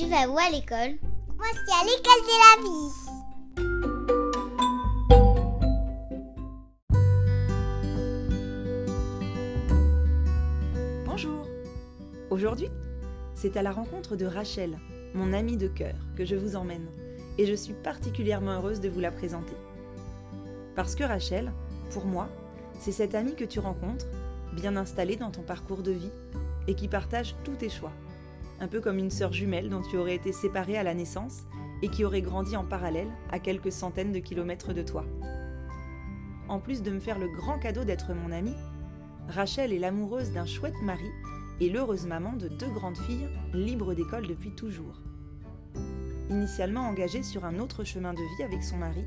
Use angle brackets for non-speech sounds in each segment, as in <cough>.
tu vas où à l'école Moi, c'est à l'école de la vie. Bonjour Aujourd'hui, c'est à la rencontre de Rachel, mon amie de cœur, que je vous emmène, et je suis particulièrement heureuse de vous la présenter. Parce que Rachel, pour moi, c'est cette amie que tu rencontres, bien installée dans ton parcours de vie, et qui partage tous tes choix. Un peu comme une sœur jumelle dont tu aurais été séparée à la naissance et qui aurait grandi en parallèle à quelques centaines de kilomètres de toi. En plus de me faire le grand cadeau d'être mon amie, Rachel est l'amoureuse d'un chouette mari et l'heureuse maman de deux grandes filles libres d'école depuis toujours. Initialement engagée sur un autre chemin de vie avec son mari,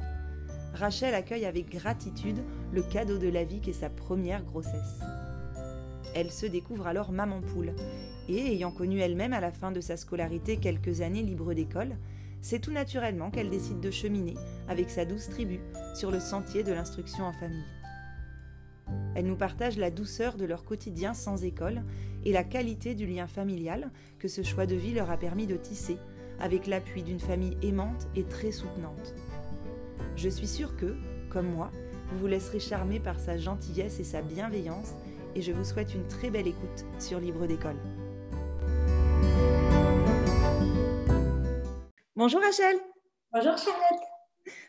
Rachel accueille avec gratitude le cadeau de la vie qu'est sa première grossesse. Elle se découvre alors maman poule, et ayant connu elle-même à la fin de sa scolarité quelques années libre d'école, c'est tout naturellement qu'elle décide de cheminer avec sa douce tribu sur le sentier de l'instruction en famille. Elle nous partage la douceur de leur quotidien sans école et la qualité du lien familial que ce choix de vie leur a permis de tisser avec l'appui d'une famille aimante et très soutenante. Je suis sûre que, comme moi, vous vous laisserez charmer par sa gentillesse et sa bienveillance et je vous souhaite une très belle écoute sur Libre d'école. Bonjour Rachel. Bonjour Charlotte.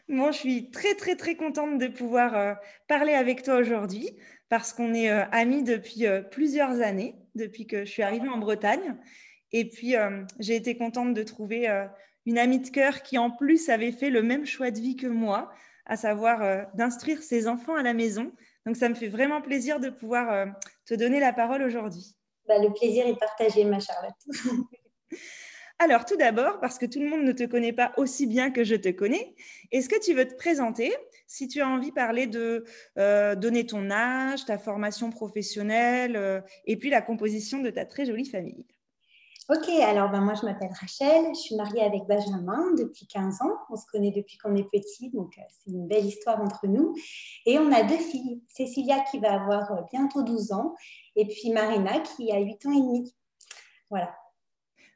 Moi, je suis très très très contente de pouvoir euh, parler avec toi aujourd'hui parce qu'on est euh, amis depuis euh, plusieurs années, depuis que je suis arrivée en Bretagne. Et puis, j'ai été contente de trouver une amie de cœur qui en plus avait fait le même choix de vie que moi, à savoir d'instruire ses enfants à la maison. Donc, ça me fait vraiment plaisir de pouvoir te donner la parole aujourd'hui. Bah, le plaisir est partagé, ma Charlotte. <laughs> Alors, tout d'abord, parce que tout le monde ne te connaît pas aussi bien que je te connais, est-ce que tu veux te présenter si tu as envie de parler de euh, donner ton âge, ta formation professionnelle euh, et puis la composition de ta très jolie famille? Ok, alors ben, moi je m'appelle Rachel, je suis mariée avec Benjamin depuis 15 ans, on se connaît depuis qu'on est petit, donc euh, c'est une belle histoire entre nous. Et on a deux filles, Cécilia qui va avoir bientôt 12 ans et puis Marina qui a 8 ans et demi. Voilà.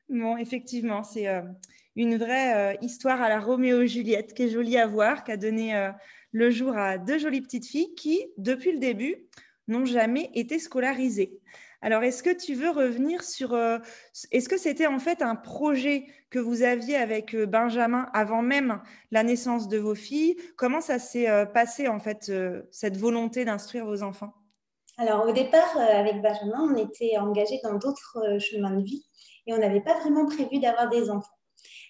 Bon, effectivement, c'est euh, une vraie euh, histoire à la Roméo et Juliette qui est jolie à voir, qui a donné euh, le jour à deux jolies petites filles qui, depuis le début, n'ont jamais été scolarisées. Alors, est-ce que tu veux revenir sur... est-ce que c'était en fait un projet que vous aviez avec Benjamin avant même la naissance de vos filles? Comment ça s'est passé en fait, cette volonté d'instruire vos enfants? Alors, au départ, avec Benjamin, on était engagés dans d'autres chemins de vie et on n'avait pas vraiment prévu d'avoir des enfants.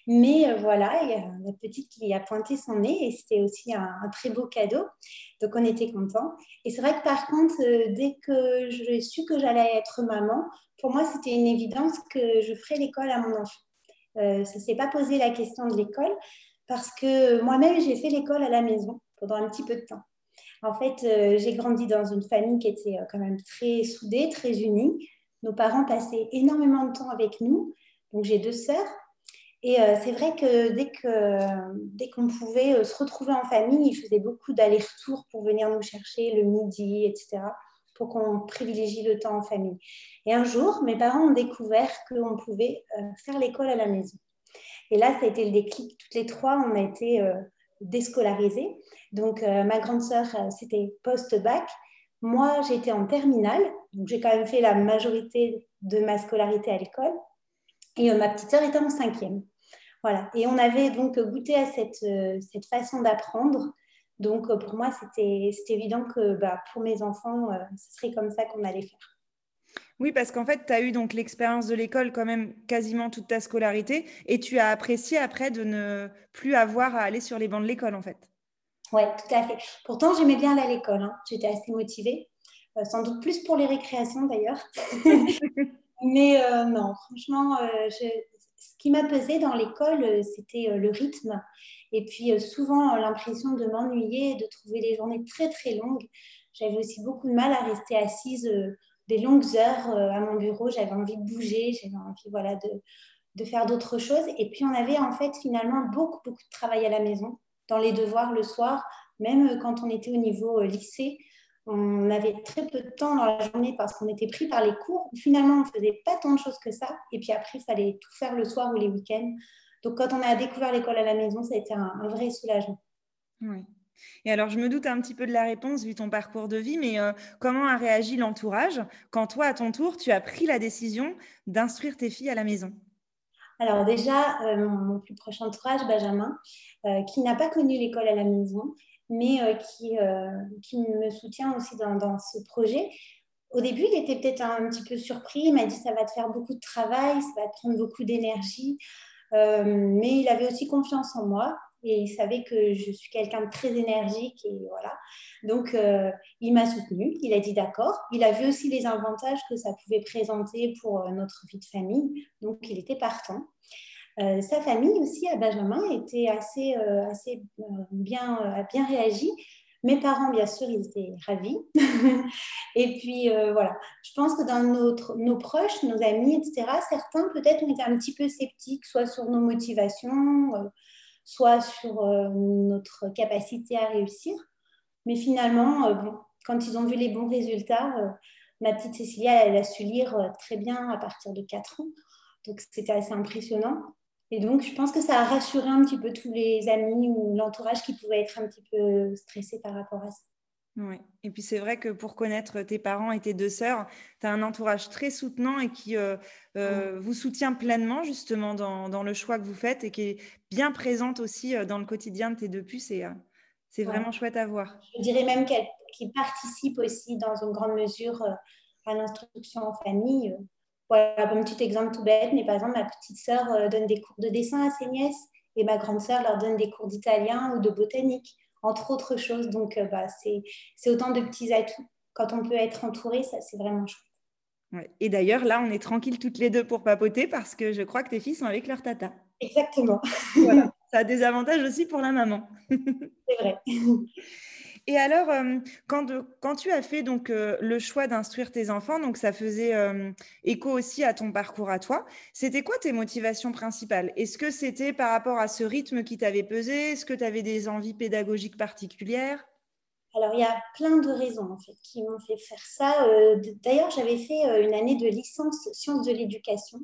Mais euh, voilà, la petite qui a pointé son nez et c'était aussi un, très beau cadeau. Donc on était contents. Et c'est vrai que par contre, euh, dès que j'ai su que j'allais être maman, pour moi c'était une évidence que je ferais l'école à mon enfant. Euh, ça ne s'est pas posé la question de l'école parce que moi-même j'ai fait l'école à la maison pendant un petit peu de temps. En fait, j'ai grandi dans une famille qui était quand même très soudée, très unie. Nos parents passaient énormément de temps avec nous. Donc j'ai deux sœurs. Et euh, c'est vrai que dès que dès qu'on pouvait euh, se retrouver en famille, ils faisaient beaucoup d'allers-retours pour venir nous chercher le midi, etc. Pour qu'on privilégie le temps en famille. Et un jour, mes parents ont découvert qu'on pouvait euh, faire l'école à la maison. Et là, ça a été le déclic. Toutes les trois, on a été déscolarisées. Donc, ma grande sœur, c'était post-bac. Moi, j'étais en terminale, donc j'ai quand même fait la majorité de ma scolarité à l'école. Et euh, ma petite sœur était en cinquième. Voilà. Et on avait donc goûté à cette, euh, façon d'apprendre. Donc, euh, pour moi, c'était évident que bah, pour mes enfants, ce serait comme ça qu'on allait faire. Oui, parce qu'en fait, tu as eu donc l'expérience de l'école quand même quasiment toute ta scolarité et tu as apprécié après de ne plus avoir à aller sur les bancs de l'école en fait. Oui, tout à fait. Pourtant, j'aimais bien aller à l'école. Hein. J'étais assez motivée. Euh, sans doute plus pour les récréations d'ailleurs. <laughs> Mais euh, non, franchement, euh, ce qui m'a pesé dans l'école, c'était le rythme. Et puis souvent l'impression de m'ennuyer, de trouver des journées très très longues. J'avais aussi beaucoup de mal à rester assise des longues heures à mon bureau. J'avais envie de bouger, j'avais envie voilà, de, de faire d'autres choses. Et puis on avait en fait finalement beaucoup beaucoup de travail à la maison dans les devoirs le soir, même quand on était au niveau euh, lycée, on avait très peu de temps dans la journée parce qu'on était pris par les cours. Finalement, on ne faisait pas tant de choses que ça. Et puis après, il fallait tout faire le soir ou les week-ends. Donc, quand on a découvert l'école à la maison, ça a été un, vrai soulagement. Oui. Et alors, je me doute un petit peu de la réponse vu ton parcours de vie, mais euh, comment a réagi l'entourage quand toi, à ton tour, tu as pris la décision d'instruire tes filles à la maison? Alors déjà, euh, mon, plus proche entourage, Benjamin, euh, qui n'a pas connu l'école à la maison, mais euh, qui, qui me soutient aussi dans, dans, ce projet. Au début, il était peut-être un, petit peu surpris. Il m'a dit ça va te faire beaucoup de travail, ça va te prendre beaucoup d'énergie. mais il avait aussi confiance en moi et il savait que je suis quelqu'un de très énergique et voilà. Donc, euh, il m'a soutenu, il a dit d'accord. Il a vu aussi les avantages que ça pouvait présenter pour euh, notre vie de famille, donc il était partant. Euh, sa famille aussi, à Benjamin, était assez, assez bien, bien réagi. Mes parents, bien sûr, ils étaient ravis. <laughs> et puis, voilà, je pense que dans notre, nos proches, nos amis, etc., certains peut-être ont été un petit peu sceptiques, soit sur nos motivations, soit sur notre capacité à réussir. Mais finalement, euh, quand ils ont vu les bons résultats, euh, ma petite Cécilia, elle a su lire euh, très bien à partir de 4 ans. Donc, c'était assez impressionnant. Et donc, je pense que ça a rassuré un petit peu tous les amis ou l'entourage qui pouvaient être un petit peu stressés par rapport à ça. Oui. Et puis c'est vrai que pour connaître tes parents et tes deux sœurs, tu as un entourage très soutenant et qui vous soutient pleinement justement dans, dans, le choix que vous faites et qui est bien présente aussi dans le quotidien de tes deux puces. Et c'est vraiment chouette à voir. Je dirais même qu'il participe aussi dans une grande mesure euh, à l'instruction en famille. Voilà, un petit exemple tout bête, mais par exemple, ma petite sœur euh, donne des cours de dessin à ses nièces et ma grande sœur leur donne des cours d'italien ou de botanique, entre autres choses. Donc, euh, bah, c'est autant de petits atouts. Quand on peut être entouré, ça, c'est vraiment chouette. Et d'ailleurs, là, on est tranquille toutes les deux pour papoter parce que je crois que tes filles sont avec leur tata. Exactement. Voilà. <laughs> Ça a des avantages aussi pour la maman. C'est vrai. <laughs> Et alors, euh, quand, tu as fait donc euh, le choix d'instruire tes enfants, donc ça faisait euh, écho aussi à ton parcours à toi. C'était quoi tes motivations principales? Est-ce que c'était par rapport à ce rythme qui t'avait pesé? Est-ce que tu avais des envies pédagogiques particulières? Alors, il y a plein de raisons en fait, qui m'ont fait faire ça. D'ailleurs, j'avais fait une année de licence sciences de l'éducation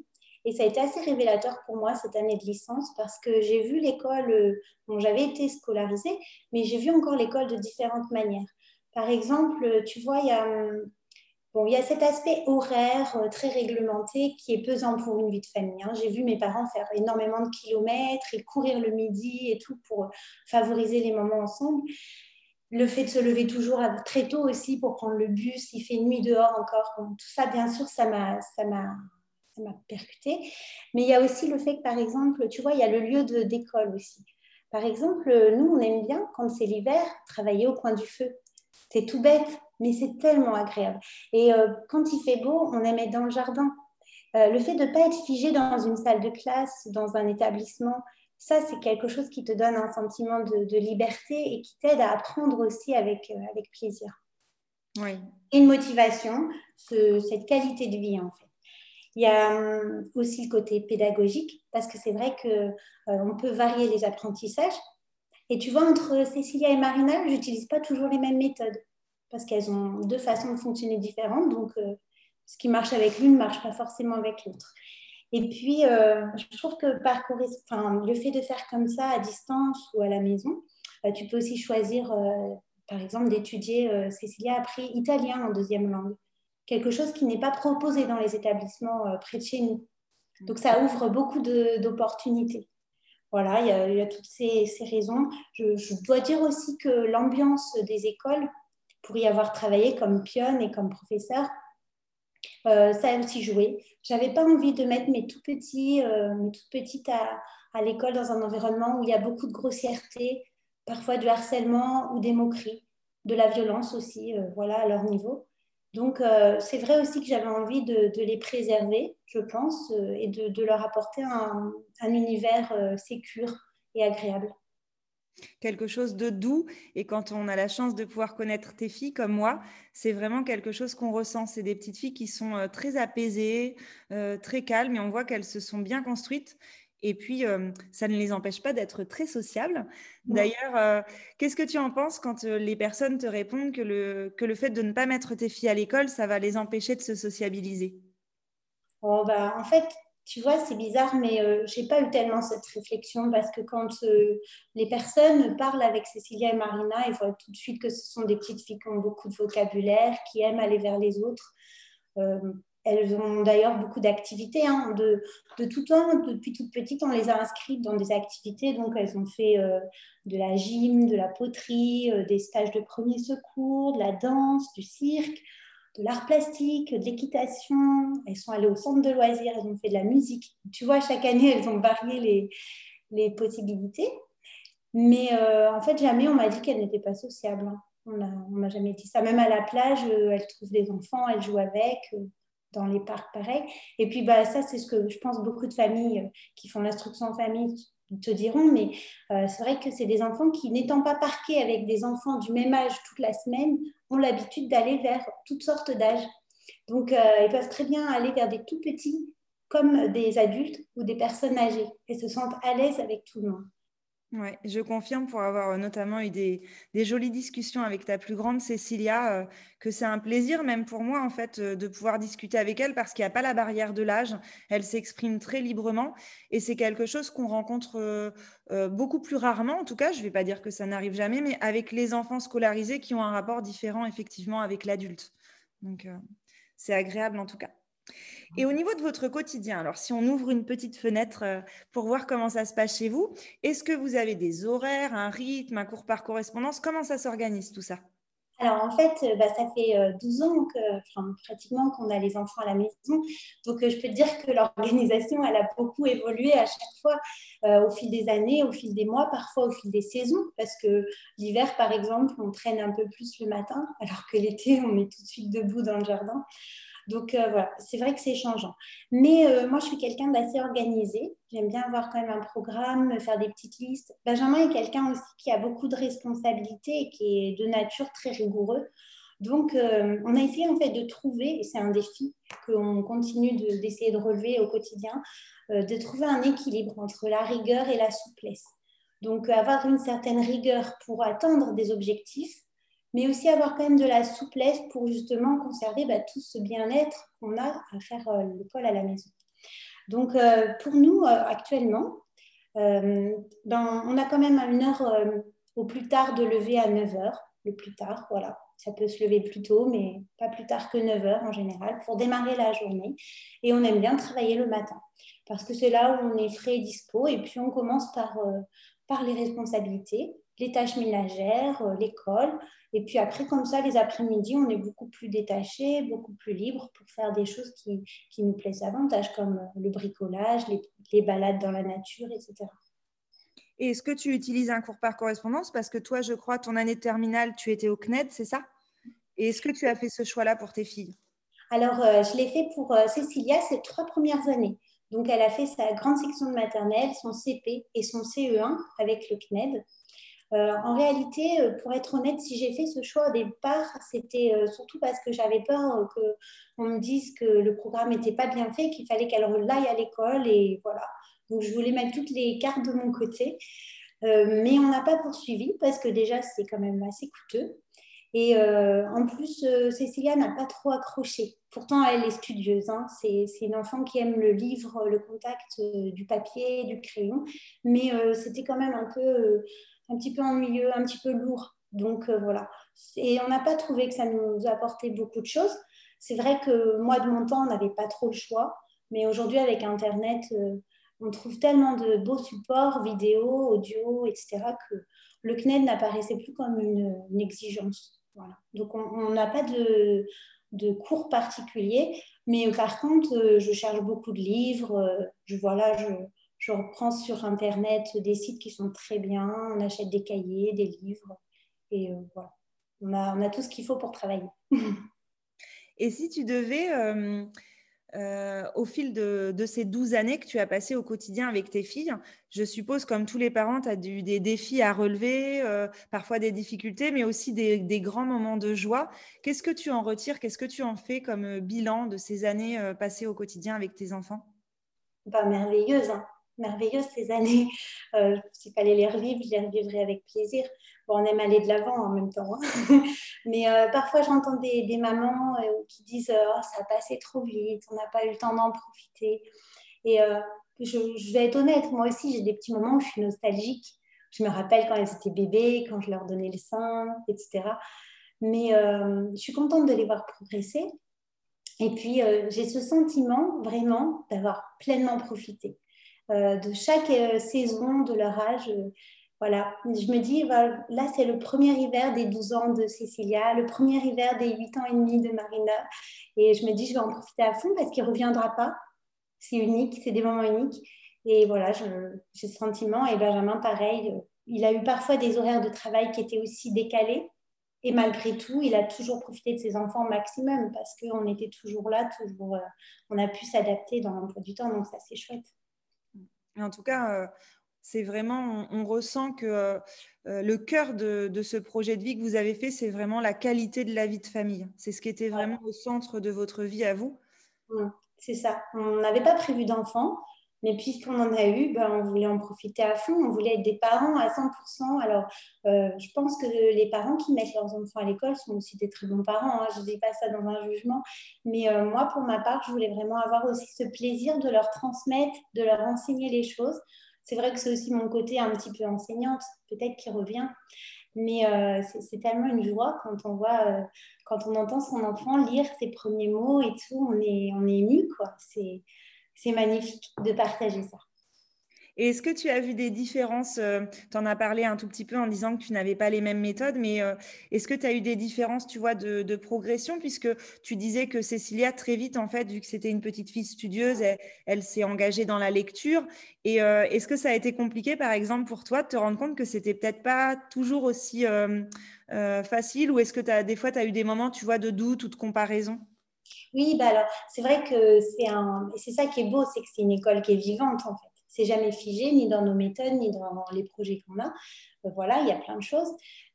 et ça a été assez révélateur pour moi cette année de licence parce que j'ai vu l'école, bon, j'avais été scolarisée, mais j'ai vu encore l'école de différentes manières. Par exemple, tu vois, il y a, bon, il y a cet aspect horaire euh, très réglementé qui est pesant pour une vie de famille. Hein. J'ai vu mes parents faire énormément de kilomètres et courir le midi et tout pour favoriser les moments ensemble le fait de se lever toujours très tôt aussi pour prendre le bus, il fait nuit dehors encore. tout ça, bien sûr, ça m'a percuté. Mais il y a aussi le fait que, par exemple, tu vois, il y a le lieu d'école aussi. Par exemple, nous, on aime bien, quand c'est l'hiver, travailler au coin du feu. C'est tout bête, mais c'est tellement agréable. Et euh, quand il fait beau, on aime être dans le jardin. Euh, le fait de ne pas être figé dans une salle de classe, dans un établissement, ça, c'est quelque chose qui te donne un sentiment de, liberté et qui t'aide à apprendre aussi avec, euh, avec plaisir. Oui. Et une motivation, cette qualité de vie, en fait. Il y a hum, aussi le côté pédagogique, parce que c'est vrai qu'on euh, peut varier les apprentissages. Et tu vois, entre Cécilia et Marina, je n'utilise pas toujours les mêmes méthodes, parce qu'elles ont deux façons de fonctionner différentes. Donc, euh, ce qui marche avec l'une ne marche pas forcément avec l'autre. Et puis, euh, je trouve que parcourir, le fait de faire comme ça à distance ou à la maison, tu peux aussi choisir, par exemple, d'étudier. Cécilia a appris italien en deuxième langue quelque chose qui n'est pas proposé dans les établissements euh, près de chez nous. Donc ça ouvre beaucoup d'opportunités. Voilà, il y, a, toutes ces, raisons. Je, dois dire aussi que l'ambiance des écoles, pour y avoir travaillé comme pionne et comme professeur, euh, ça a aussi joué. J'avais pas envie de mettre mes tout petits, euh, mes toutes petites à, à l'école dans un environnement où il y a beaucoup de grossièreté, parfois du harcèlement ou des moqueries, de la violence aussi, voilà, à leur niveau. Donc, euh, c'est vrai aussi que j'avais envie de, les préserver, je pense, euh, et de, leur apporter un, univers euh, sécure et agréable. Quelque chose de doux. Et quand on a la chance de pouvoir connaître tes filles comme moi, c'est vraiment quelque chose qu'on ressent. C'est des petites filles qui sont très apaisées, très calmes, et on voit qu'elles se sont bien construites. Et puis, euh, ça ne les empêche pas d'être très sociables. D'ailleurs, euh, qu'est-ce que tu en penses quand euh, les personnes te répondent que le, que le fait de ne pas mettre tes filles à l'école, ça va les empêcher de se sociabiliser? Oh, bah, En fait, tu vois, c'est bizarre, mais je n'ai pas eu tellement cette réflexion parce que quand les personnes parlent avec Cécilia et Marina, ils voient tout de suite que ce sont des petites filles qui ont beaucoup de vocabulaire, qui aiment aller vers les autres. Elles ont d'ailleurs beaucoup d'activités. Hein, de, tout temps, depuis toute petite, on les a inscrites dans des activités. Donc, elles ont fait euh, de la gym, de la poterie, euh, des stages de premier secours, de la danse, du cirque, de l'art plastique, de l'équitation. Elles sont allées au centre de loisirs, elles ont fait de la musique. Tu vois, chaque année, elles ont varié les, possibilités. Mais euh, en fait, jamais on m'a dit qu'elles n'étaient pas sociables. Hein. On m'a jamais dit ça. Même à la plage, elles trouvent des enfants, elles jouent avec dans les parcs pareil. Et puis, bah, ça, c'est ce que je pense beaucoup de familles euh, qui font l'instruction en famille te diront, mais euh, c'est vrai que c'est des enfants qui, n'étant pas parqués avec des enfants du même âge toute la semaine, ont l'habitude d'aller vers toutes sortes d'âges. Donc, euh, ils peuvent très bien aller vers des tout petits comme des adultes ou des personnes âgées et se sentent à l'aise avec tout le monde. Je confirme pour avoir euh, notamment eu des, jolies discussions avec ta plus grande Cécilia, euh, que c'est un plaisir même pour moi en fait euh, de pouvoir discuter avec elle parce qu'il n'y a pas la barrière de l'âge, elle s'exprime très librement et c'est quelque chose qu'on rencontre beaucoup plus rarement, en tout cas je ne vais pas dire que ça n'arrive jamais, mais avec les enfants scolarisés qui ont un rapport différent effectivement avec l'adulte. Donc c'est agréable en tout cas. Et au niveau de votre quotidien, alors si on ouvre une petite fenêtre euh, pour voir comment ça se passe chez vous, est-ce que vous avez des horaires, un rythme, un cours par correspondance? Comment ça s'organise tout ça? Alors en fait, euh, bah, ça fait 12 euh, ans que, pratiquement qu'on a les enfants à la maison. Donc je peux dire que l'organisation, elle a beaucoup évolué à chaque fois au fil des années, au fil des mois, parfois au fil des saisons. Parce que l'hiver, par exemple, on traîne un peu plus le matin, alors que l'été, on est tout de suite debout dans le jardin. Donc euh, voilà, c'est vrai que c'est changeant. Mais euh, moi, je suis quelqu'un d'assez organisé. J'aime bien avoir quand même un programme, faire des petites listes. Benjamin est quelqu'un aussi qui a beaucoup de responsabilités et qui est de nature très rigoureux. Donc, euh, on a essayé en fait de trouver, et c'est un défi qu'on continue d'essayer de, relever au quotidien, de trouver un équilibre entre la rigueur et la souplesse. Donc, avoir une certaine rigueur pour atteindre des objectifs, mais aussi avoir quand même de la souplesse pour justement conserver bah, tout ce bien-être qu'on a à faire euh, l'école à la maison. Donc, euh, pour nous, euh, actuellement, ben, on a quand même une heure au plus tard de lever à 9 h le plus tard, voilà. Ça peut se lever plus tôt, mais pas plus tard que 9 h en général, pour démarrer la journée. Et on aime bien travailler le matin, parce que c'est là où on est frais et dispo, et puis on commence par les responsabilités les tâches ménagères, euh, l'école. Et puis après, comme ça, les après-midi, on est beaucoup plus détaché, beaucoup plus libre pour faire des choses qui, qui nous plaisent davantage, comme euh, le bricolage, les, balades dans la nature, etc. Et est-ce que tu utilises un cours par correspondance? Parce que toi, je crois, ton année de terminale, tu étais au CNED, c'est ça? Et est-ce que tu as fait ce choix-là pour tes filles? Alors, euh, je l'ai fait pour Cécilia ces trois premières années. Donc, elle a fait sa grande section de maternelle, son CP et son CE1 avec le CNED. Euh, en réalité, euh, pour être honnête, si j'ai fait ce choix au départ, c'était euh, surtout parce que j'avais peur qu'on me dise que le programme n'était pas bien fait, qu'il fallait qu'elle aille à l'école et voilà. Donc je voulais mettre toutes les cartes de mon côté. mais on n'a pas poursuivi parce que déjà c'est quand même assez coûteux. Et en plus, Cécilia n'a pas trop accroché. Pourtant, elle est studieuse. Hein. C'est une enfant qui aime le livre, le contact du papier, du crayon. Mais c'était quand même un peu un petit peu ennuyeux, un petit peu lourd. Donc euh, voilà. Et on n'a pas trouvé que ça nous apportait beaucoup de choses. C'est vrai que moi, de mon temps, on n'avait pas trop le choix. Mais aujourd'hui, avec Internet, euh, on trouve tellement de beaux supports, vidéo, audio, etc., que le CNED n'apparaissait plus comme une, exigence. Voilà. Donc, on n'a pas de, cours particuliers. Mais par contre, euh, je cherche beaucoup de livres. Je, voilà, je, je reprends sur Internet des sites qui sont très bien, on achète des cahiers, des livres, et euh, voilà, on a, on a, tout ce qu'il faut pour travailler. <laughs> et si tu devais, euh, euh, au fil de, de, ces 12 années que tu as passées au quotidien avec tes filles, je suppose, comme tous les parents, tu as eu des défis à relever, parfois des difficultés, mais aussi des, des grands moments de joie. Qu'est-ce que tu en retires? Qu'est-ce que tu en fais comme bilan de ces années passées au quotidien avec tes enfants? Pas merveilleuse. Hein merveilleuses ces années. <laughs> Euh, S'il fallait les revivre, je les revivrai avec plaisir. On aime aller de l'avant en même temps. Hein. <laughs> Mais euh, parfois, j'entends des, mamans euh, qui disent oh, ça a passé trop vite, on n'a pas eu le temps d'en profiter. Et je, je, vais être honnête, moi aussi, j'ai des petits moments où je suis nostalgique. Je me rappelle quand elles étaient bébés, quand je leur donnais le sein, etc. Mais je suis contente de les voir progresser. Et puis, euh, j'ai ce sentiment vraiment d'avoir pleinement profité euh, de chaque euh, saison de leur âge. voilà, je me dis, là, c'est le premier hiver des 12 ans de Cécilia, le premier hiver des 8 ans et demi de Marina. Et je me dis, je vais en profiter à fond parce qu'il ne reviendra pas. C'est unique, c'est des moments uniques. Et voilà, j'ai ce sentiment. Et Benjamin, pareil, il a eu parfois des horaires de travail qui étaient aussi décalés. Et malgré tout, il a toujours profité de ses enfants au maximum parce qu'on était toujours là, toujours, euh, on a pu s'adapter dans l'emploi du temps, donc ça c'est chouette. En tout cas, euh, c'est vraiment, on, ressent que euh, le cœur de, ce projet de vie que vous avez fait, c'est vraiment la qualité de la vie de famille. C'est ce qui était vraiment au centre de votre vie à vous. C'est ça. On n'avait pas prévu d'enfants. Mais puisqu'on en a eu, ben, on voulait en profiter à fond, on voulait être des parents à 100%. Alors, euh, je pense que les parents qui mettent leurs enfants à l'école sont aussi des très bons parents. Hein. Je ne dis pas ça dans un jugement. Mais euh, moi, pour ma part, je voulais vraiment avoir aussi ce plaisir de leur transmettre, de leur enseigner les choses. C'est vrai que c'est aussi mon côté un petit peu enseignante, peut-être qui revient. Mais euh, c'est tellement une joie quand on voit, quand on entend son enfant lire ses premiers mots et tout, on est, on est ému, quoi. C'est c'est magnifique de partager ça. Et est-ce que tu as vu des différences euh, Tu en as parlé un tout petit peu en disant que tu n'avais pas les mêmes méthodes, mais euh, est-ce que tu as eu des différences, tu vois, de, progression Puisque tu disais que Cécilia, très vite, en fait, vu que c'était une petite fille studieuse, elle, s'est engagée dans la lecture. Et euh, est-ce que ça a été compliqué, par exemple, pour toi, de te rendre compte que c'était peut-être pas toujours aussi facile Ou est-ce que des fois, tu as eu des moments, tu vois, de doute ou de comparaison? Oui, bah alors, c'est vrai que c'est un... c'est ça qui est beau, c'est que c'est une école qui est vivante, en fait. C'est jamais figé, ni dans nos méthodes, ni dans les projets qu'on a. Euh, voilà, il y a plein de choses.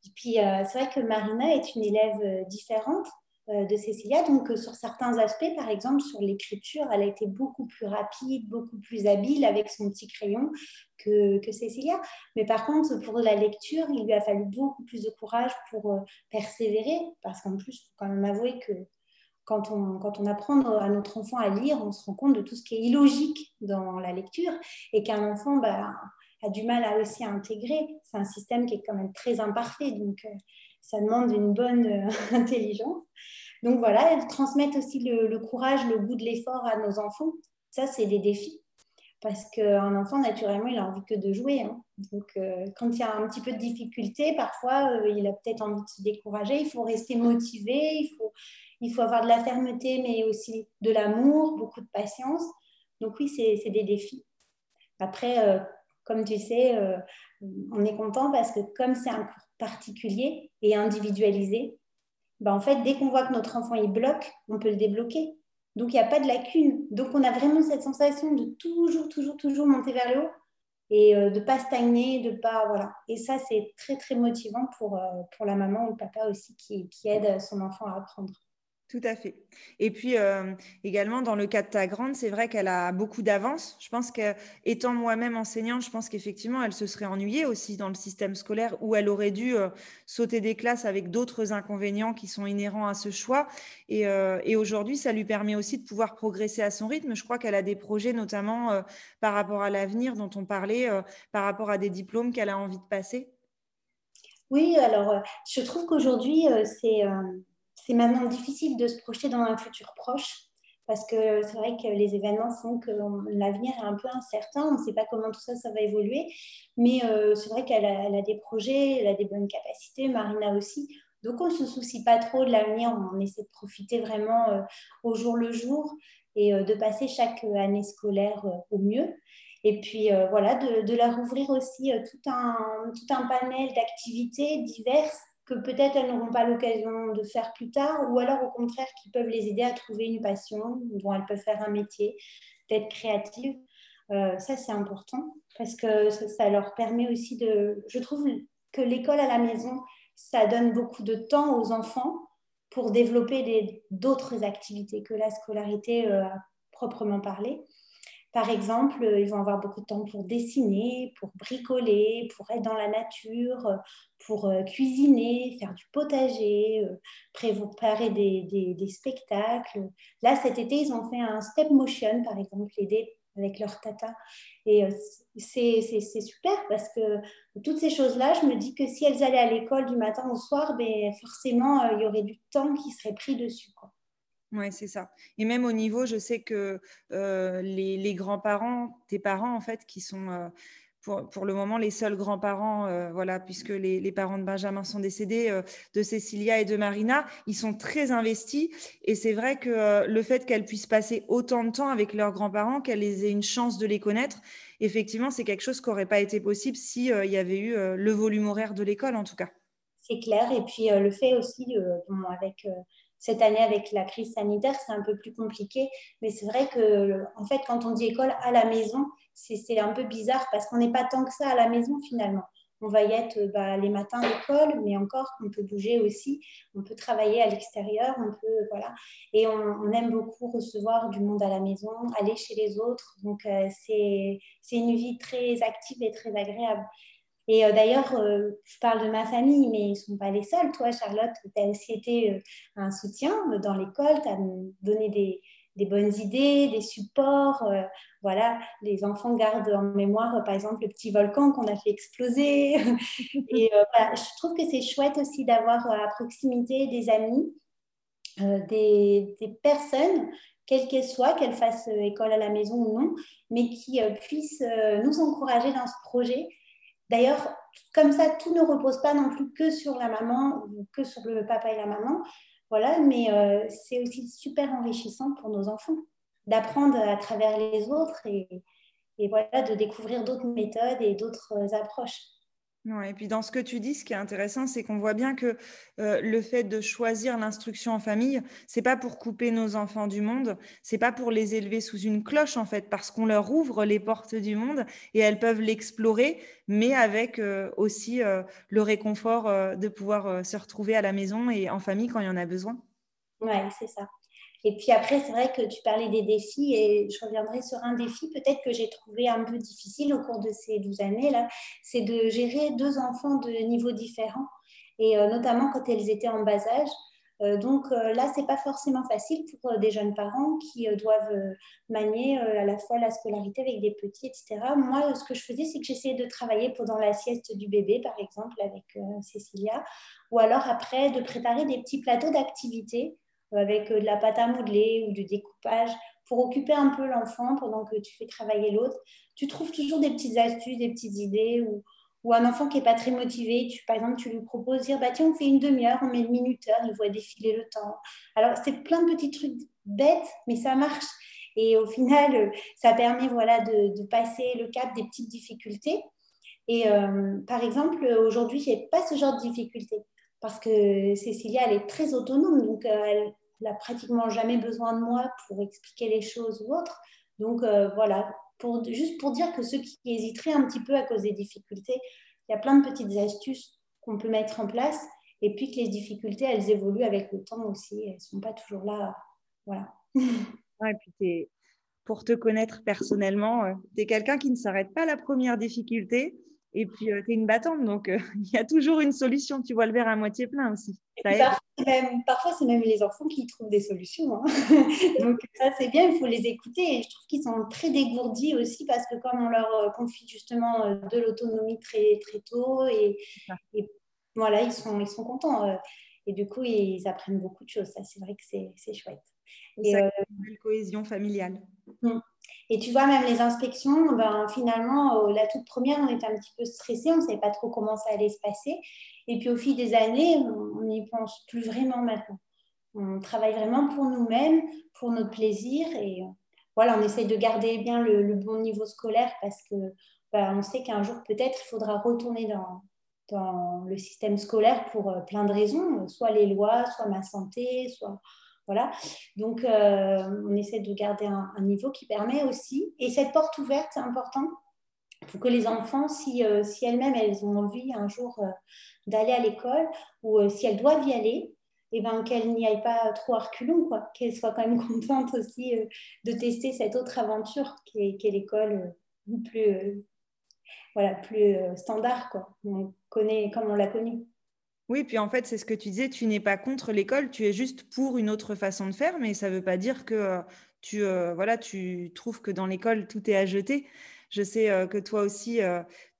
Et puis, euh, c'est vrai que Marina est une élève euh, différente de Cécilia. Donc, sur certains aspects, par exemple, sur l'écriture, elle a été beaucoup plus rapide, beaucoup plus habile avec son petit crayon que, que, Cécilia. Mais par contre, pour la lecture, il lui a fallu beaucoup plus de courage pour persévérer, parce qu'en plus, il faut quand même avouer que quand on, apprend à notre enfant à lire, on se rend compte de tout ce qui est illogique dans la lecture et qu'un enfant bah, a du mal à aussi intégrer. C'est un système qui est quand même très imparfait, donc euh, ça demande une bonne euh, <laughs> intelligence. Donc voilà, elles transmettent aussi le, courage, le goût de l'effort à nos enfants. Ça, c'est des défis. Parce qu'un enfant, naturellement, il a envie que de jouer. Hein. Donc, euh, quand il y a un petit peu de difficulté, parfois, il a peut-être envie de se décourager. Il faut rester motivé, il faut, il faut avoir de la fermeté, mais aussi de l'amour, beaucoup de patience. Donc oui, c'est des défis. Après, euh, comme tu sais, euh, on est content parce que comme c'est un cours particulier et individualisé, ben en fait, dès qu'on voit que notre enfant il bloque, on peut le débloquer. Donc il n'y a pas de lacune. Donc on a vraiment cette sensation de toujours, toujours, toujours monter vers le haut et euh, de ne pas stagner, de pas voilà. Et ça c'est très très motivant pour, pour la maman ou le papa aussi qui aide son enfant à apprendre. Tout à fait. Et puis euh, également dans le cas de ta grande, c'est vrai qu'elle a beaucoup d'avance. Je pense qu'étant moi-même enseignante, je pense qu'effectivement, elle se serait ennuyée aussi dans le système scolaire où elle aurait dû euh, sauter des classes avec d'autres inconvénients qui sont inhérents à ce choix. Euh, et aujourd'hui, ça lui permet aussi de pouvoir progresser à son rythme. Je crois qu'elle a des projets, notamment par rapport à l'avenir dont on parlait, par rapport à des diplômes qu'elle a envie de passer. Oui, alors je trouve qu'aujourd'hui, c'est c'est maintenant difficile de se projeter dans un futur proche parce que c'est vrai que les événements font que l'avenir est un peu incertain, on ne sait pas comment tout ça, ça va évoluer, mais euh, c'est vrai qu'elle a, des projets, elle a des bonnes capacités, Marina aussi, donc on ne se soucie pas trop de l'avenir, on essaie de profiter vraiment euh, au jour le jour et euh, de passer chaque année scolaire au mieux. Et puis voilà, de, de, leur ouvrir aussi tout, un, tout un panel d'activités diverses que peut-être elles n'auront pas l'occasion de faire plus tard, ou alors au contraire qui peuvent les aider à trouver une passion dont elles peuvent faire un métier, d'être créatives. Euh, ça, c'est important parce que ça, leur permet aussi de... Je trouve que l'école à la maison, ça donne beaucoup de temps aux enfants pour développer d'autres activités que la scolarité euh, proprement parlée. Par exemple, ils vont avoir beaucoup de temps pour dessiner, pour bricoler, pour être dans la nature, pour cuisiner, faire du potager, préparer des, spectacles. Là, cet été, ils ont fait un step motion, par exemple, aider avec leur tata. Et c'est super parce que toutes ces choses-là, je me dis que si elles allaient à l'école du matin au soir, ben, forcément, il y aurait du temps qui serait pris dessus. Oui, c'est ça. Et même au niveau, je sais que euh, les, grands-parents, tes parents, en fait, qui sont euh, pour, le moment les seuls grands-parents, euh, voilà, puisque les, parents de Benjamin sont décédés, de Cécilia et de Marina, ils sont très investis. Et c'est vrai que le fait qu'elles puissent passer autant de temps avec leurs grands-parents, qu'elles aient une chance de les connaître, effectivement, c'est quelque chose qui n'aurait pas été possible s'il y avait eu le volume horaire de l'école, en tout cas. C'est clair. Et puis le fait aussi, avec cette année, avec la crise sanitaire, c'est un peu plus compliqué. Mais c'est vrai que, en fait, quand on dit école à la maison, c'est un peu bizarre parce qu'on n'est pas tant que ça à la maison finalement. On va y être bah, les matins à l'école, mais encore, on peut bouger aussi, on peut travailler à l'extérieur, on peut, voilà. Et on, aime beaucoup recevoir du monde à la maison, aller chez les autres. Donc, euh, c'est une vie très active et très agréable. Et euh, d'ailleurs, euh, je parle de ma famille, mais ils ne sont pas les seuls. Toi, Charlotte, tu as aussi été euh, un soutien dans l'école, tu as donné des, des, bonnes idées, des supports. voilà, les enfants gardent en mémoire, par exemple, le petit volcan qu'on a fait exploser. <laughs> Et je trouve que c'est chouette aussi d'avoir à proximité des amis, des, des personnes quelles qu'elles soient, qu'elles fassent école à la maison ou non, mais qui puissent nous encourager dans ce projet D'ailleurs, comme ça, tout ne repose pas non plus que sur la maman ou que sur le papa et la maman. Voilà, mais euh, c'est aussi super enrichissant pour nos enfants d'apprendre à travers les autres et, et voilà, de découvrir d'autres méthodes et d'autres approches et puis dans ce que tu dis, ce qui est intéressant, c'est qu'on voit bien que euh, le fait de choisir l'instruction en famille, c'est pas pour couper nos enfants du monde, c'est pas pour les élever sous une cloche en fait, parce qu'on leur ouvre les portes du monde et elles peuvent l'explorer, mais avec euh, aussi euh, le réconfort de pouvoir se retrouver à la maison et en famille quand il y en a besoin. Oui, c'est ça. Et puis après, c'est vrai que tu parlais des défis et je reviendrai sur un défi peut-être que j'ai trouvé un peu difficile au cours de ces 12 années-là, c'est de gérer deux enfants de niveaux différents et euh, notamment quand elles étaient en bas âge. Euh, donc euh, là, c'est pas forcément facile pour des jeunes parents qui doivent manier à la fois la scolarité avec des petits, etc. Moi, ce que je faisais, c'est que j'essayais de travailler pendant la sieste du bébé, par exemple, avec Cécilia, ou alors après de préparer des petits plateaux d'activités avec euh, de la pâte à modeler ou du découpage pour occuper un peu l'enfant pendant que tu fais travailler l'autre. Tu trouves toujours des petites astuces, des petites idées ou, ou un enfant qui n'est pas très motivé, par exemple, tu lui proposes dire bah, tiens, on fait une demi-heure, on met une minuteur, il voit défiler le temps. Alors, c'est plein de petits trucs bêtes, mais ça marche. Et au final, euh, ça permet voilà, de, passer le cap des petites difficultés. Et euh, par exemple, aujourd'hui, je n'ai pas ce genre de difficultés parce que Cécilia, elle est très autonome, donc elle, n'a pratiquement jamais besoin de moi pour expliquer les choses ou autre. Donc euh, voilà, juste pour dire que ceux qui hésiteraient un petit peu à cause des difficultés, il y a plein de petites astuces qu'on peut mettre en place et puis que les difficultés, elles évoluent avec le temps aussi. Elles ne sont pas toujours là. Voilà. <laughs> Et puis pour te connaître personnellement, euh, tu es quelqu'un qui ne s'arrête pas à la première difficulté et puis, euh, tu es une battante, donc euh, <laughs> il y a toujours une solution. Tu vois le verre à moitié plein aussi. parfois, c'est même, les enfants qui trouvent des solutions. Hein. <laughs> donc, ça, c'est bien, il faut les écouter. Et je trouve qu'ils sont très dégourdis aussi parce que comme on leur euh, confie justement de l'autonomie très, très tôt, et, voilà, ils sont, ils sont contents. et du coup, ils apprennent beaucoup de choses. Ça, c'est vrai que c'est chouette. Et, ça, une cohésion familiale. Hum. Et tu vois, même les inspections, ben, finalement, euh, la toute première, on était un petit peu stressé, on ne savait pas trop comment ça allait se passer. Et puis au fil des années, on n'y pense plus vraiment maintenant. On travaille vraiment pour nous-mêmes, pour notre plaisir. Et voilà, on essaye de garder bien le, bon niveau scolaire parce que ben, on sait qu'un jour, peut-être, il faudra retourner dans, dans le système scolaire pour euh, plein de raisons, soit les lois, soit ma santé, soit voilà. Donc, euh, on essaie de garder un, niveau qui permet aussi, et cette porte ouverte, c'est important pour que les enfants, si, euh, elles-mêmes, elles ont envie un jour euh, d'aller à l'école, ou si elles doivent y aller, et ben, qu'elle n'y aille pas trop à reculons, quoi. Qu'elle soit quand même <laughs> contente aussi de tester cette autre aventure qui est, l'école plus, voilà, plus standard, quoi. On connaît comme on l'a connue. Oui, puis en fait, c'est ce que tu disais, tu n'es pas contre l'école, tu es juste pour une autre façon de faire, mais ça ne veut pas dire que euh, tu, euh, voilà, tu trouves que dans l'école, tout est à jeter. Je sais euh, que toi aussi,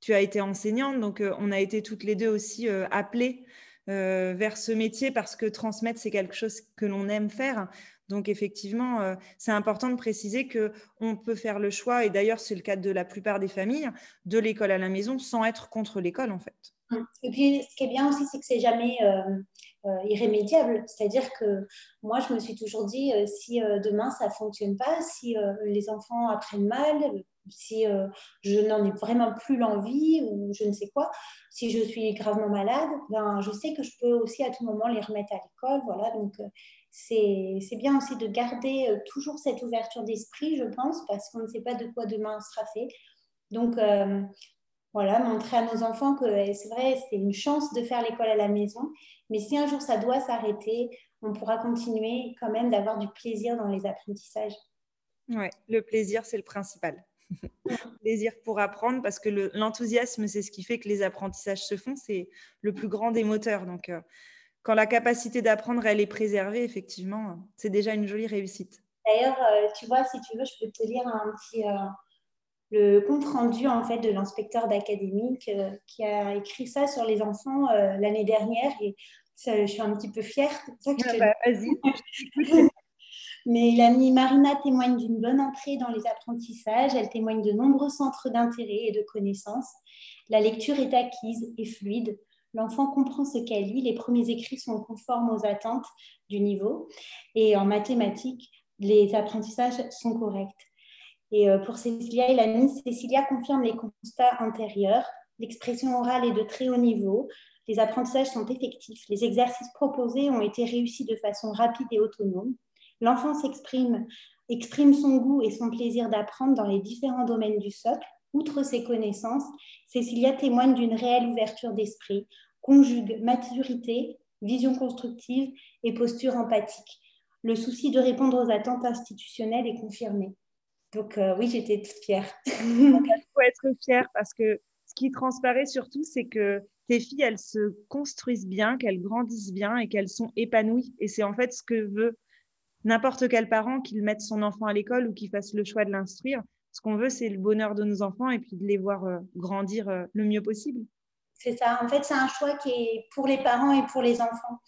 tu as été enseignante, donc on a été toutes les deux aussi appelées vers ce métier parce que transmettre, c'est quelque chose que l'on aime faire. Donc effectivement, c'est important de préciser que on peut faire le choix, et d'ailleurs c'est le cas de la plupart des familles, de l'école à la maison sans être contre l'école en fait. Et puis, ce qui est bien aussi, c'est que c'est jamais euh, euh, irrémédiable. C'est-à-dire que moi, je me suis toujours dit, euh, si demain ça fonctionne pas, si les enfants apprennent mal, si je n'en ai vraiment plus l'envie ou je ne sais quoi, si je suis gravement malade, ben, je sais que je peux aussi à tout moment les remettre à l'école. Voilà, donc c'est bien aussi de garder toujours cette ouverture d'esprit, je pense, parce qu'on ne sait pas de quoi demain sera fait. Donc, voilà, montrer à nos enfants que eh, c'est vrai, c'est une chance de faire l'école à la maison, mais si un jour ça doit s'arrêter, on pourra continuer quand même d'avoir du plaisir dans les apprentissages. Oui, le plaisir, c'est le principal. <laughs> plaisir pour apprendre, parce que l'enthousiasme, c'est ce qui fait que les apprentissages se font, c'est le plus grand des moteurs. Donc, euh, quand la capacité d'apprendre, elle est préservée, effectivement, c'est déjà une jolie réussite. D'ailleurs, euh, tu vois, si tu veux, je peux te lire un petit... Euh, le compte rendu en fait de l'inspecteur d'académique euh, qui a écrit ça sur les enfants euh, l'année dernière et je suis un petit peu fière. Ah bah, vas-y. <laughs> Mais il a mis Marina témoigne d'une bonne entrée dans les apprentissages. Elle témoigne de nombreux centres d'intérêt et de connaissances. La lecture est acquise et fluide. L'enfant comprend ce qu'elle lit. Les premiers écrits sont conformes aux attentes du niveau. Et en mathématiques, les apprentissages sont corrects. Et euh, pour Cécilia et l'amie, Cécilia confirme les constats antérieurs. L'expression orale est de très haut niveau. Les apprentissages sont effectifs. Les exercices proposés ont été réussis de façon rapide et autonome. L'enfant s'exprime, exprime son goût et son plaisir d'apprendre dans les différents domaines du socle. Outre ses connaissances, Cécilia témoigne d'une réelle ouverture d'esprit, conjugue maturité, vision constructive et posture empathique. Le souci de répondre aux attentes institutionnelles est confirmé. Donc euh, oui, j'étais fière. <laughs> Il faut être fière parce que ce qui transparaît surtout, c'est que tes filles, elles se construisent bien, qu'elles grandissent bien et qu'elles sont épanouies. Et c'est en fait ce que veut n'importe quel parent qu'il mette son enfant à l'école ou qu'il fasse le choix de l'instruire. Ce qu'on veut, c'est le bonheur de nos enfants et puis de les voir euh, grandir euh, le mieux possible. C'est ça. En fait, c'est un choix qui est pour les parents et pour les enfants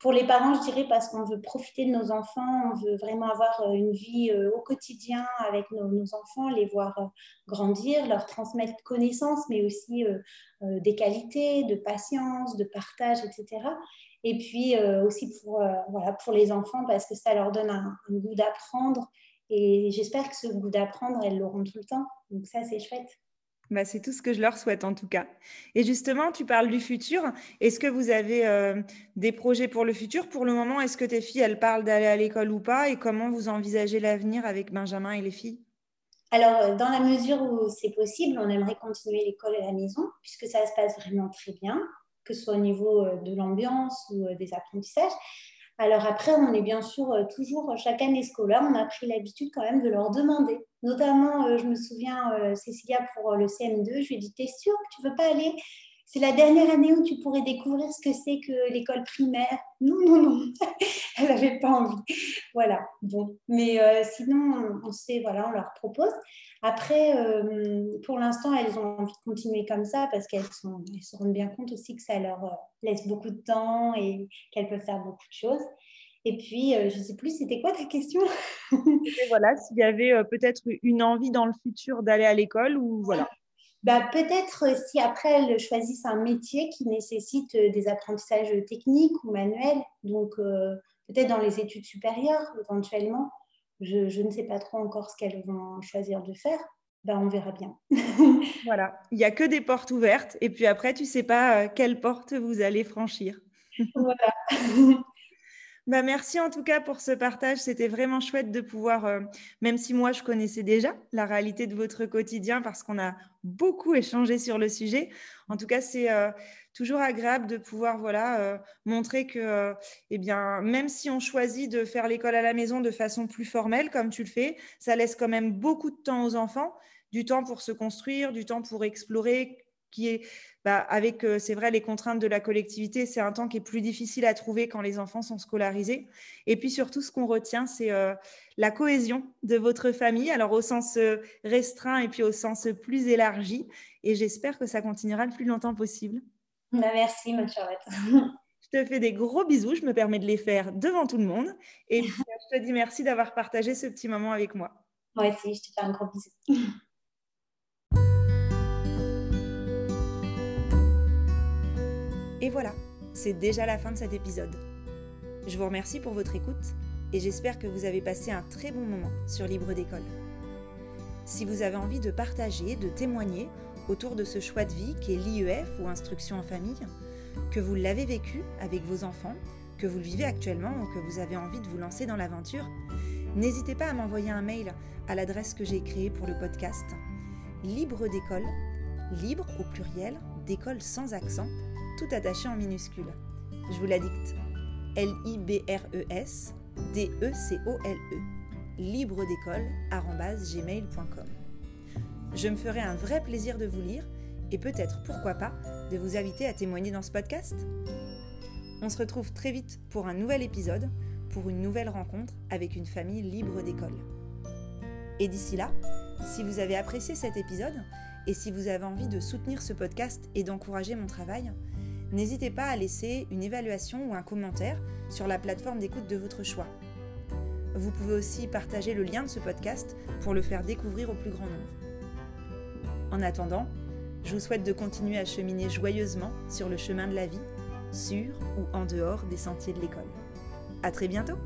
pour les parents, je dirais parce qu'on veut profiter de nos enfants, on veut vraiment avoir euh, une vie euh, au quotidien avec nos, enfants, les voir euh, grandir, leur transmettre connaissances, mais aussi des qualités, de patience, de partage, etc. Et puis aussi pour, voilà, pour les enfants parce que ça leur donne un goût d'apprendre. Et j'espère que ce goût d'apprendre, elles l'auront tout le temps. Donc ça, c'est chouette. Bah, c'est tout ce que je leur souhaite en tout cas. Et justement, tu parles du futur. Est-ce que vous avez euh, des projets pour le futur? Pour le moment, est-ce que tes filles, elles parlent d'aller à l'école ou pas? Et comment vous envisagez l'avenir avec Benjamin et les filles? Alors, euh, dans la mesure où c'est possible, on aimerait continuer l'école à la maison, puisque ça se passe vraiment très bien, que ce soit au niveau euh, de l'ambiance ou des apprentissages. Alors après, on est bien sûr euh, toujours, euh, chaque année scolaire, on a pris l'habitude quand même de leur demander. Notamment, euh, je me souviens, Cécilia, pour le CM2, je lui ai dit, t'es sûre que tu veux pas aller c'est la dernière année où tu pourrais découvrir ce que c'est que l'école primaire. Non, non, non, <laughs> elle n'avait pas envie. Voilà, bon. Mais sinon, on, sait, voilà, on leur propose. Après, pour l'instant, elles ont envie de continuer comme ça parce qu'elles se rendent bien compte aussi que ça leur laisse beaucoup de temps et qu'elles peuvent faire beaucoup de choses. Et puis, je ne sais plus, c'était quoi ta question? <laughs> Voilà, s'il y avait peut-être une envie dans le futur d'aller à l'école ou voilà. Bah, peut-être si après elles choisissent un métier qui nécessite des apprentissages techniques ou manuels, donc peut-être dans les études supérieures éventuellement. Je, ne sais pas trop encore ce qu'elles vont choisir de faire. Ben, on verra bien. <laughs> voilà, il n'y a que des portes ouvertes et puis après, tu ne sais pas quelle porte vous allez franchir. voilà. <laughs> Bah, merci en tout cas pour ce partage. C'était vraiment chouette de pouvoir, euh, même si moi je connaissais déjà la réalité de votre quotidien parce qu'on a beaucoup échangé sur le sujet. En tout cas, c'est euh, toujours agréable de pouvoir voilà, euh, montrer que, eh bien, même si on choisit de faire l'école à la maison de façon plus formelle, comme tu le fais, ça laisse quand même beaucoup de temps aux enfants, du temps pour se construire, du temps pour explorer, qui est bah, avec, euh, c'est vrai, les contraintes de la collectivité, c'est un temps qui est plus difficile à trouver quand les enfants sont scolarisés. Et puis surtout, ce qu'on retient, c'est euh, la cohésion de votre famille, alors au sens euh, restreint et puis au sens plus élargi. Et j'espère que ça continuera le plus longtemps possible. Bah, merci, ma Charlotte. <laughs> Je te fais des gros bisous. Je me permets de les faire devant tout le monde. Et puis, je te dis merci d'avoir partagé ce petit moment avec moi. Moi aussi, je te fais un gros bisou. <laughs> Et voilà, c'est déjà la fin de cet épisode. Je vous remercie pour votre écoute et j'espère que vous avez passé un très bon moment sur Libre d'école. Si vous avez envie de partager, de témoigner autour de ce choix de vie qui est l'IEF ou instruction en famille, que vous l'avez vécu avec vos enfants, que vous le vivez actuellement ou que vous avez envie de vous lancer dans l'aventure, n'hésitez pas à m'envoyer un mail à l'adresse que j'ai créée pour le podcast libre d'école, libre au pluriel, d'école sans accent, tout attaché en minuscules. Je vous la dicte. L-I-B-R-E-S D-E-C-O-L-E. Libre d'école gmail.com. Je me ferai un vrai plaisir de vous lire et peut-être, pourquoi pas, de vous inviter à témoigner dans ce podcast. On se retrouve très vite pour un nouvel épisode, pour une nouvelle rencontre avec une famille libre d'école. Et d'ici là, si vous avez apprécié cet épisode et si vous avez envie de soutenir ce podcast et d'encourager mon travail, n'hésitez pas à laisser une évaluation ou un commentaire sur la plateforme d'écoute de votre choix. Vous pouvez aussi partager le lien de ce podcast pour le faire découvrir au plus grand nombre. En attendant, je vous souhaite de continuer à cheminer joyeusement sur le chemin de la vie, sur ou en dehors des sentiers de l'école. À très bientôt!